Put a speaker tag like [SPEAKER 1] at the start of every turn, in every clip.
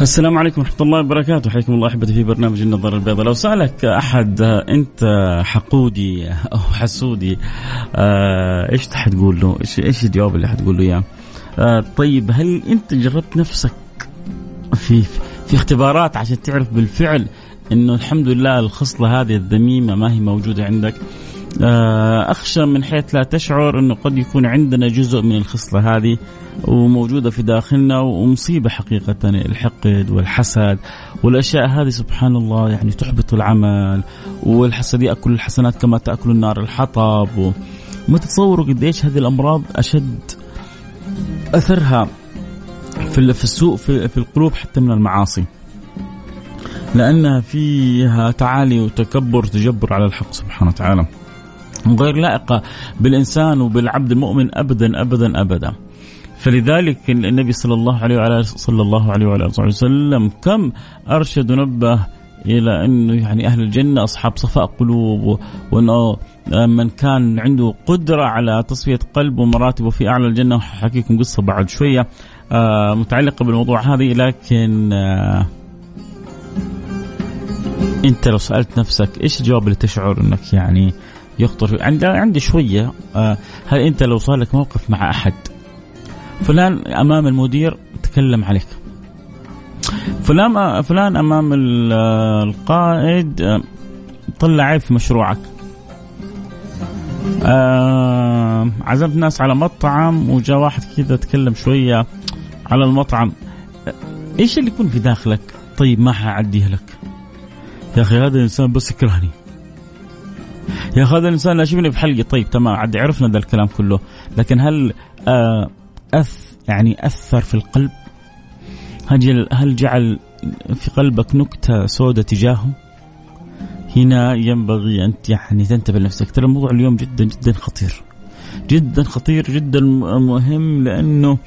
[SPEAKER 1] السلام عليكم ورحمة الله وبركاته. حياكم الله أحبتي في برنامج النظارة البيضاء. لو سألك أحد أنت حقودي أو حسودي آه، إيش حتقول له؟ إيش, إيش الجواب اللي حتقول له إياه؟ آه، طيب هل أنت جربت نفسك في في اختبارات عشان تعرف بالفعل إنه الحمد لله الخصلة هذه الذميمة ما هي موجودة عندك؟ آه، أخشى من حيث لا تشعر أنه قد يكون عندنا جزء من الخصلة هذه وموجودة في داخلنا ومصيبة حقيقة الحقد والحسد والأشياء هذه سبحان الله يعني تحبط العمل والحسد يأكل الحسنات كما تأكل النار الحطب. وما تتصوروا قديش هذه الأمراض أشد أثرها في السوء في, في القلوب حتى من المعاصي. لأنها فيها تعالي وتكبر وتجبر على الحق سبحانه وتعالى. وغير لائقة بالإنسان وبالعبد المؤمن ابدا ابدا ابدا. فلذلك النبي صلى الله عليه وعلى صلى الله عليه وعلى آله وسلم كم أرشد ونبه إلى انه يعني أهل الجنة أصحاب صفاء قلوب وأنه من كان عنده قدرة على تصفية قلب ومراتبه في أعلى الجنة وحكيكم قصة بعد شوية آه، متعلقة بالموضوع هذه لكن آه، أنت لو سألت نفسك إيش الجواب اللي تشعر إنك يعني يخطر عندي عندي شوية آه، هل أنت لو صار لك موقف مع أحد فلان أمام المدير تكلم عليك فلان فلان أمام القائد طلع عيب في مشروعك آه عزمت ناس على مطعم وجاء واحد كذا تكلم شوية على المطعم إيش اللي يكون في داخلك؟ طيب ما حعديها لك. يا أخي هذا الإنسان بس يكرهني. يا أخي هذا الإنسان لا يشوفني في حلقي طيب تمام عاد عرفنا ذا الكلام كله لكن هل آه أث يعني أثر في القلب؟ هل هل جعل في قلبك نكتة سوداء تجاهه؟ هنا ينبغي أن يعني تنتبه لنفسك ترى الموضوع اليوم جدا جدا خطير جدا خطير جدا مهم لأنه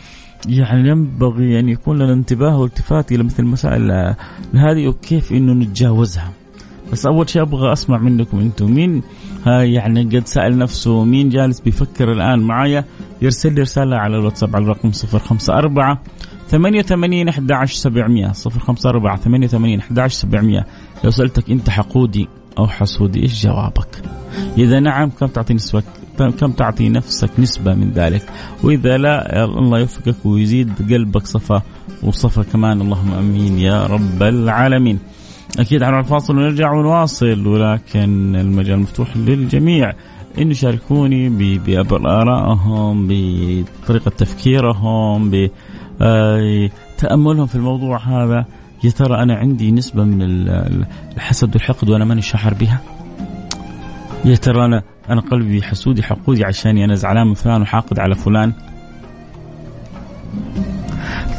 [SPEAKER 1] يعني ينبغي أن يكون لنا انتباه والتفات إلى مثل المسائل هذه وكيف إنه نتجاوزها. بس أول شيء أبغى أسمع منكم أنتم. مين؟ يعني قد سأل نفسه مين جالس بيفكر الآن معايا؟ يرسل لي رسالة على الواتساب على الرقم 054 88 11700 054 88 11700 لو سألتك أنت حقودي أو حسودي إيش جوابك؟ إذا نعم كم تعطي نسبة كم تعطي نفسك نسبة من ذلك؟ وإذا لا الله يوفقك ويزيد قلبك صفا وصفا كمان. اللهم أمين يا رب العالمين. أكيد على الفاصل ونرجع ونواصل ولكن المجال مفتوح للجميع. أن يشاركوني بآرائهم بطريقة تفكيرهم بتأملهم في الموضوع هذا يا ترى أنا عندي نسبة من الحسد والحقد وأنا ماني شاعر بها؟ يا ترى أنا أنا قلبي حسودي حقودي عشاني أنا زعلان من فلان وحاقد على فلان؟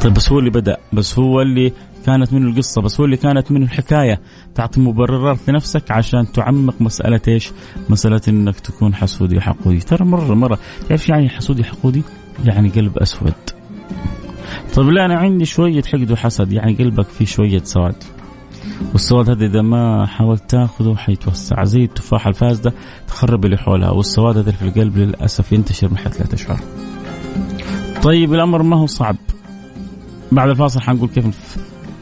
[SPEAKER 1] طيب بس هو اللي بدأ بس هو اللي كانت منه القصة بس هو اللي كانت منه الحكاية. تعطي مبررات لنفسك عشان تعمق مسألة إيش؟ مسألة إنك تكون حسودي حقودي ترى مرة مرة. تعرف يعني حسودي حقودي يعني قلب أسود. طيب لا أنا عندي شوية حقد وحسد. يعني قلبك فيه شوية سواد. والسواد هذا إذا ما حاولت تاخذه حيتوسع. زي التفاحه الفاسدة تخرب اللي حولها. والسواد هذا في القلب للأسف ينتشر من حيث لا تشعر. طيب الأمر ما هو صعب. بعد الفاصل حنقول كيف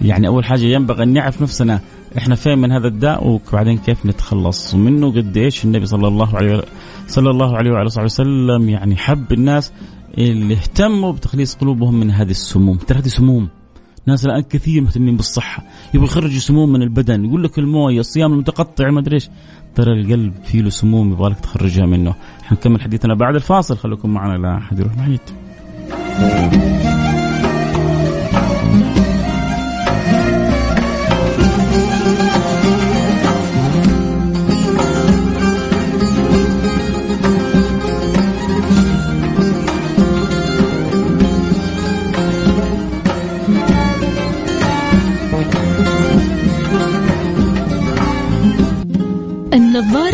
[SPEAKER 1] يعني أول حاجة ينبغي أن نعرف نفسنا إحنا فين من هذا الداء وبعدين كيف نتخلص منه قد إيش النبي صلى الله عليه صلى الله عليه وعلى اله وسلم يعني حب الناس اللي اهتموا بتخليص قلوبهم من هذه السموم، ترى هذه سموم. ناس الآن كثير مهتمين بالصحة. يبغوا يخرجوا سموم من البدن. يقول لك الموية الصيام المتقطع ما أدري إيش. ترى القلب فيه له سموم يبغى لك تخرجها منه. حنكمل حديثنا بعد الفاصل. خليكم معنا لا أحد يروح بعيد.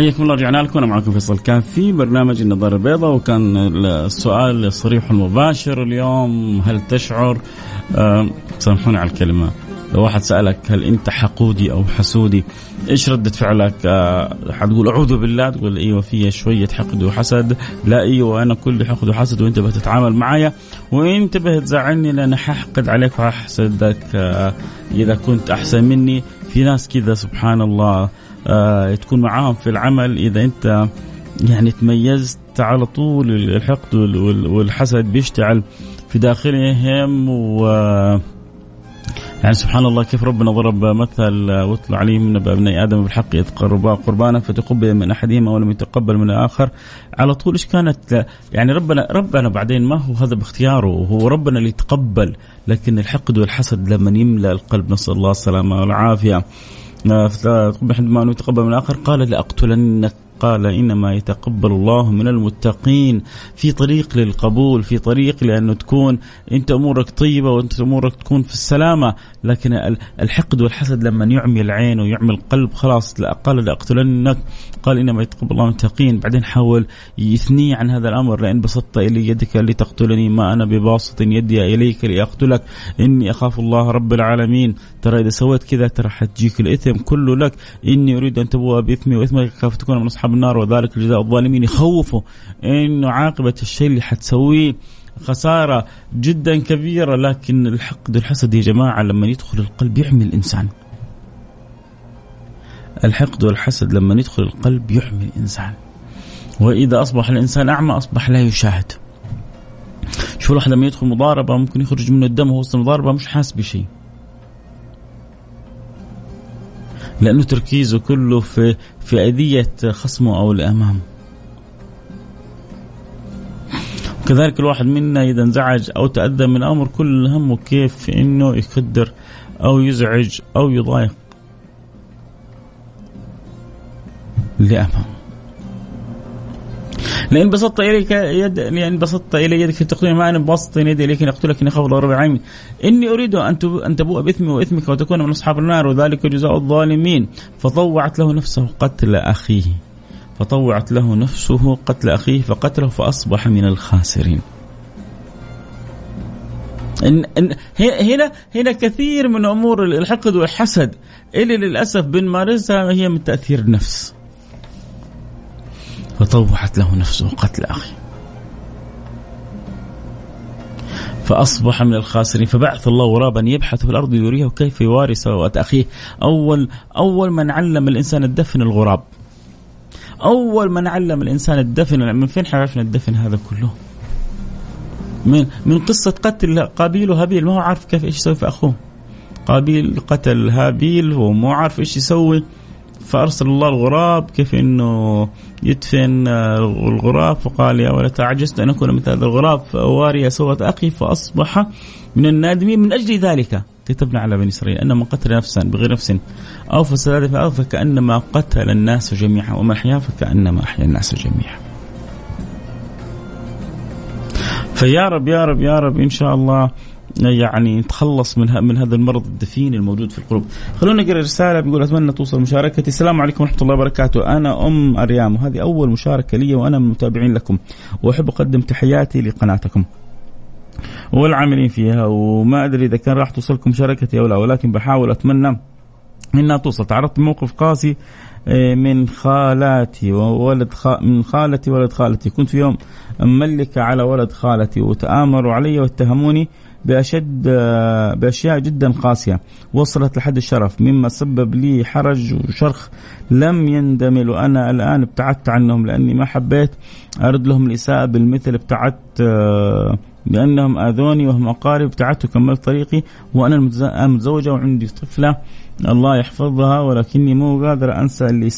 [SPEAKER 1] حياكم الله رجعنا لكم. أنا معكم فيصل كان في برنامج النظارة البيضاء. وكان السؤال الصريح المباشر اليوم هل تشعر؟ آه سامحوني على الكلمة. لو واحد سألك هل أنت حقودي أو حسودي إيش ردة فعلك؟ آه حتقول أعوذ بالله تقول أيوه في شوية حقد وحسد. لا أيوه أنا كل حقد وحسد وأنت بتتعامل معايا. وانتبه تزعلني لأن ححقد عليك وححسدك. آه إذا كنت أحسن مني. في ناس كذا سبحان الله آه تكون معاهم في العمل إذا أنت يعني تميزت على طول الحقد والحسد بيشتعل في داخلهم و يعني سبحان الله كيف ربنا ضرب مثل واتلو عليهم نبأ ابني آدم بالحق يتقربا قربانا فتقبل من أحدهما ولم يتقبل من الآخر. على طول إيش كانت؟ يعني ربنا ربنا بعدين ما هو هذا باختياره هو ربنا اللي يتقبل لكن الحقد والحسد لما يملأ القلب. نسأل الله السلامة والعافية. عندما يتقبل من الآخر قال لأقتلنك قال إنما يتقبل الله من المتقين في طريق للقبول في طريق لأنه تكون أنت أمورك طيبة وأنت أمورك تكون في السلامة لكن الحقد والحسد لما يعمي العين ويعمي القلب خلاص قال لاقتلنك قال إنما يتقبل الله من المتقين. بعدين حاول يثني عن هذا الأمر لأن بسطت إلي يدك لتقتلني ما أنا بباسط يدي إليك لأقتلك. إني أخاف الله رب العالمين. ترى إذا سويت كذا ترى حتجيك الإثم كله لك. إني أريد أن تبوء بإثمي وإثمك كيف تكون من اصحاب النار وذلك جزاء الظالمين يخوفوا إنه عاقبة الشيء اللي حتسويه خسارة جدا كبيرة لكن الحقد والحسد يا جماعة لما يدخل القلب يحمي الإنسان. الحقد والحسد لما يدخل القلب يحمي الإنسان. وإذا أصبح الإنسان أعمى أصبح لا يشاهد. شوف الواحد لما يدخل مضاربة ممكن يخرج منه الدم وهو وسط المضاربه مش حاس بشيء. لأنه تركيزه كله في في أذية خصمه أو الأمام. كذلك الواحد منا إذا انزعج أو تأذى من أمر كل همه كيف إنه يقدر أو يزعج أو يضايق اللي. لئن بسطت اليك يد لئن بسطت الي يدك تقتلني ما أنا بسط يدي إليك أقتلك إني اخاف الله رب إني أريد أن أن تبوء بإثمي وإثمك وتكون من أصحاب النار وذلك جزاء الظالمين فطوعت له نفسه قتل أخيه فطوعت له نفسه قتل أخيه فقتله فأصبح من الخاسرين. إن إن هنا هنا كثير من أمور الحقد والحسد اللي للأسف بنمارسها هي من تأثير النفس. فطوعت له نفسه قتل اخيه. فأصبح من الخاسرين فبعث الله غرابا يبحث في الأرض يريه كيف يواري سوءة أخيه أول أول من علم الإنسان الدفن الغراب أول من علم الإنسان الدفن من فين عرفنا الدفن هذا كله؟ من من قصة قتل قابيل وهابيل ما هو عارف كيف إيش يسوي في أخوه. قابيل قتل هابيل وهو مو عارف إيش يسوي فأرسل الله الغراب كيف إنه يدفن الغراب فقال يا ولد عجزت أن أكون مثل هذا الغراب فأواري سوءة أخي فأصبح من النادمين من أجل ذلك كتبنا على بني إسرائيل أن من قتل نفسا بغير نفس أو فساد في الأرض فكأنما قتل الناس جميعا ومن أحيا فكأنما أحيا الناس جميعا. فيا رب يا رب يا رب إن شاء الله يعني نتخلص من من هذا المرض الدفين الموجود في القلوب. خلونا نقرأ رسالة بيقول أتمنى توصل مشاركتي، السلام عليكم ورحمة الله وبركاته، أنا أم أريام وهذه أول مشاركة لي وأنا من المتابعين لكم وأحب أقدم تحياتي لقناتكم. والعاملين فيها وما أدري إذا كان راح توصلكم مشاركتي أو لا ولكن بحاول أتمنى إنها توصل تعرضت موقف قاسي آه، من خالاتي وولد خ... من خالتي ولد خالتي كنت في يوم مملكة على ولد خالتي وتآمروا علي واتهموني بأشد بأشياء جدا قاسية. وصلت لحد الشرف. مما سبب لي حرج وشرخ لم يندمل. وأنا الآن ابتعدت عنهم لأني ما حبيت أرد لهم الإساءة بالمثل. ابتعدت بأنهم آذوني وهم أقارب ابتعدت وكملت طريقي. وأنا متزوجة وعندي طفلة الله يحفظها. ولكني مو قادر أنسى اللي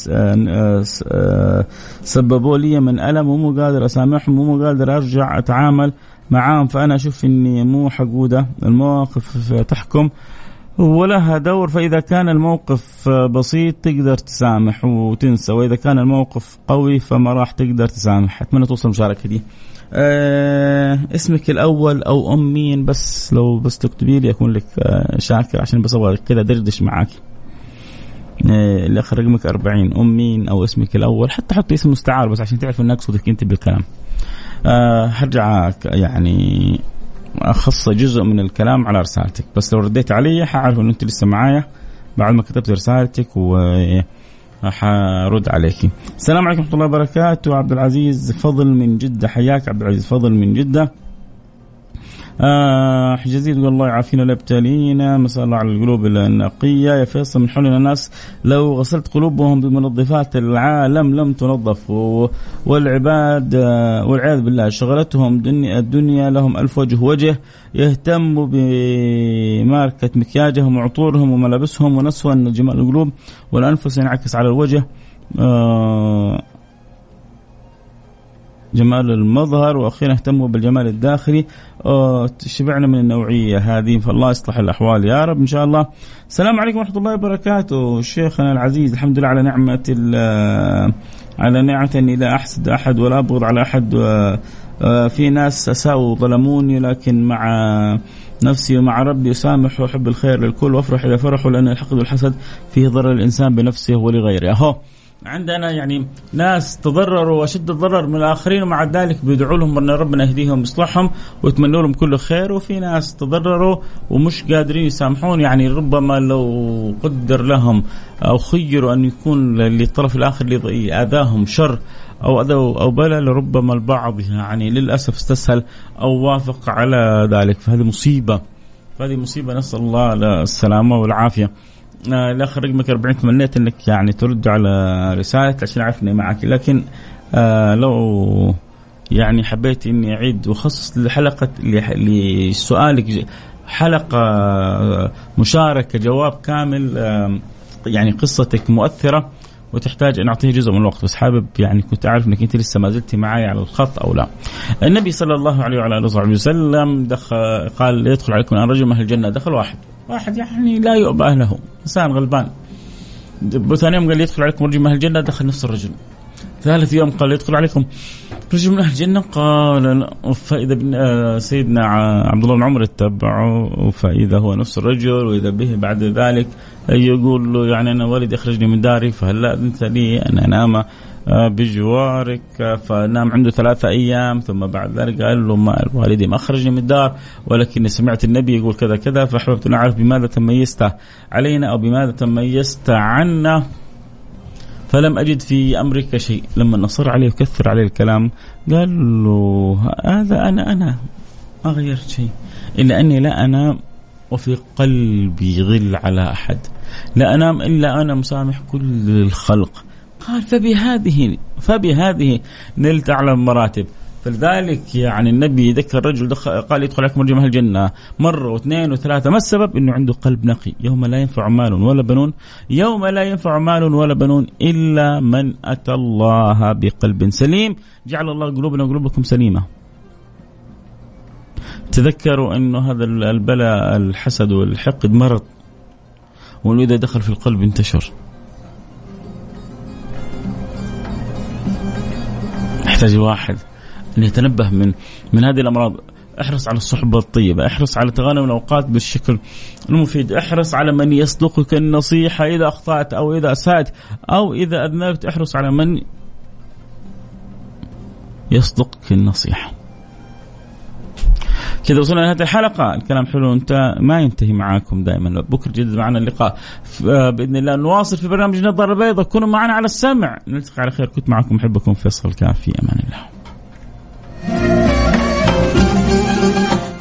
[SPEAKER 1] سببوا لي من ألم. ومو قادر أسامحهم. ومو قادر أرجع أتعامل معاهم فأنا أشوف إني مو حقودة. المواقف تحكم ولها دور فإذا كان الموقف بسيط تقدر تسامح وتنسى وإذا كان الموقف قوي فما راح تقدر تسامح. أتمنى توصل المشاركة دي. آه اسمك الأول أو أم مين؟ بس لو بس تكتبي لي أكون لك آه شاكر عشان بس كذا دردش معاك. اللي آخر رقمك 40 أم مين أو اسمك الأول؟ حتى حطي اسم مستعار بس عشان تعرف إن أقصدك أنت بالكلام هرجع يعني أخص جزء من الكلام على رسالتك. بس لو رديت علي حعرف انه أنت لسه معايا بعد ما كتبت رسالتك و حرد عليك السلام عليكم ورحمة الله وبركاته. عبد العزيز فضل من جدة. حياك عبد العزيز فضل من جدة. آه حجازي تقول الله يعافينا الابتلينا مساء الله على القلوب النقية. يا فيصل من حولنا ناس لو غسلت قلوبهم بمنظفات العالم لم تنظف والعباد آه والعياذ بالله شغلتهم دنيا الدنيا لهم ألف وجه وجه يهتموا بماركة مكياجهم وعطورهم وملابسهم ونسوا ان جمال القلوب والأنفس ينعكس على الوجه. آه جمال المظهر وأخيرا اهتموا بالجمال الداخلي. شبعنا من النوعية هذه فالله يصلح الأحوال. يا رب إن شاء الله. السلام عليكم ورحمة الله وبركاته. شيخنا العزيز الحمد لله على نعمة على نعمة اني لا أحسد أحد ولا أبغض على أحد. في ناس أساءوا وظلموني لكن مع نفسي ومع ربي أسامح وأحب الخير للكل وأفرح اذا فرحوا لأن الحقد والحسد فيه ضرر الإنسان بنفسه ولغيره. أهو. عندنا يعني ناس تضرروا وأشد الضرر من الآخرين ومع ذلك بيدعوا لهم أن ربنا يهديهم ويصلحهم ويتمنوا لهم كل خير. وفي ناس تضرروا ومش قادرين يسامحون يعني ربما لو قدر لهم أو خيروا أن يكون للطرف الآخر اللي اذاهم شر أو أذى أو بلا لربما البعض يعني للأسف استسهل أو وافق على ذلك. فهذه مصيبة فهذه مصيبة. نسأل الله السلامة والعافية. الاخ رقمك 40 تمنيت إنك يعني ترد على رسالتي عشان اعرف اني معك. لكن آه لو يعني حبيت إني أعيد وأخصص لحلقة لسؤالك حلقة مشاركة جواب كامل آه يعني قصتك مؤثرة وتحتاج أن أعطيه جزء من الوقت. بس حابب يعني كنت أعرف إنك أنت لسه ما زلتي معي على الخط أو لا. النبي صلى الله عليه وعلى آله وصحبه وسلم دخل قال يدخل عليكم ان رجل من أهل الجنة. دخل واحد. واحد يعني لا يؤبى له إنسان غلبان. ثاني يوم قال يدخل عليكم رجل من أهل الجنة دخل نفس الرجل. ثالث يوم قال يدخل عليكم رجل من أهل الجنة؟ قال فاذا آه، سيدنا عبد الله بن عمر اتبعه فاذا هو نفس الرجل وإذا به بعد ذلك يقول له يعني أنا والدي أخرجني من داري فهل لا؟ انت لي ان انام بجوارك فنام عنده ثلاثة أيام ثم بعد ذلك قال له ما والدي ما أخرجني من الدار ولكني سمعت النبي يقول كذا كذا فأحببت أن أعرف بماذا تميزت علينا أو بماذا تميزت عنا. فلم أجد في أمرك شيء. لما نصر عليه وكثر عليه الكلام قال له هذا أنا أنا ما غيرت شيء. إلا أني لا أنام وفي قلبي غل على أحد. لا أنام إلا أنا مسامح كل الخلق. قال فبهذه فبهذه نلت أعلى المراتب. فلذلك يعني النبي ذكر رجل دخل قال يدخل عليكم رجل أهل الجنة. مره واثنين وثلاثة. ما السبب؟ إنه عنده قلب نقي. يوم لا ينفع مال ولا بنون. يوم لا ينفع مال ولا بنون إلا من أتى الله بقلب سليم. جعل الله قلوبنا وقلوبكم سليمة. تذكروا إنه هذا البلاء الحسد والحقد مرض. واذا دخل في القلب انتشر. يحتاج الواحد أن يتنبه من من هذه الأمراض. احرص على الصحبة الطيبة احرص على تغانم الأوقات بالشكل المفيد احرص على من يصدقك النصيحة إذا أخطأت أو إذا أسأت أو إذا أذنبت احرص على من يصدقك النصيحة. كذا وصلنا لنهايه الحلقة. الكلام حلو انت ما ينتهي معاكم دائما. بكرة جدد معنا اللقاء. بإذن الله نواصل في برنامج نظارة البيضاء كونوا معنا على السمع. نلتقي على خير. كنت معكم. أحبكم. فيصل كان في أمان الله.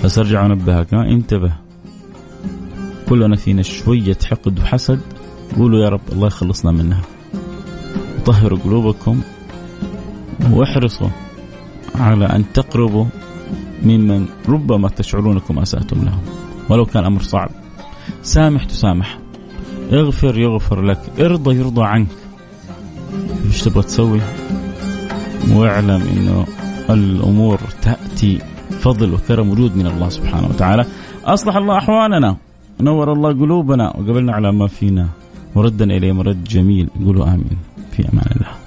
[SPEAKER 1] بس أرجع انبهك انتبه. كلنا فينا شوية حقد وحسد. قولوا يا رب الله يخلصنا منها. طهروا قلوبكم. واحرصوا على أن تقربوا ممن ربما تشعرونكم أسأتم لهم. ولو كان أمر صعب. سامح تسامح. اغفر يغفر لك. ارضى يرضى عنك. إيش تبغى تسوي؟ واعلم إنه الأمور تأتي فضل وكرم وجود من الله سبحانه وتعالى. أصلح الله أحوالنا. نور الله قلوبنا. وقبلنا على ما فينا. وردنا إليه مرد جميل. قولوا آمين. في أمان الله.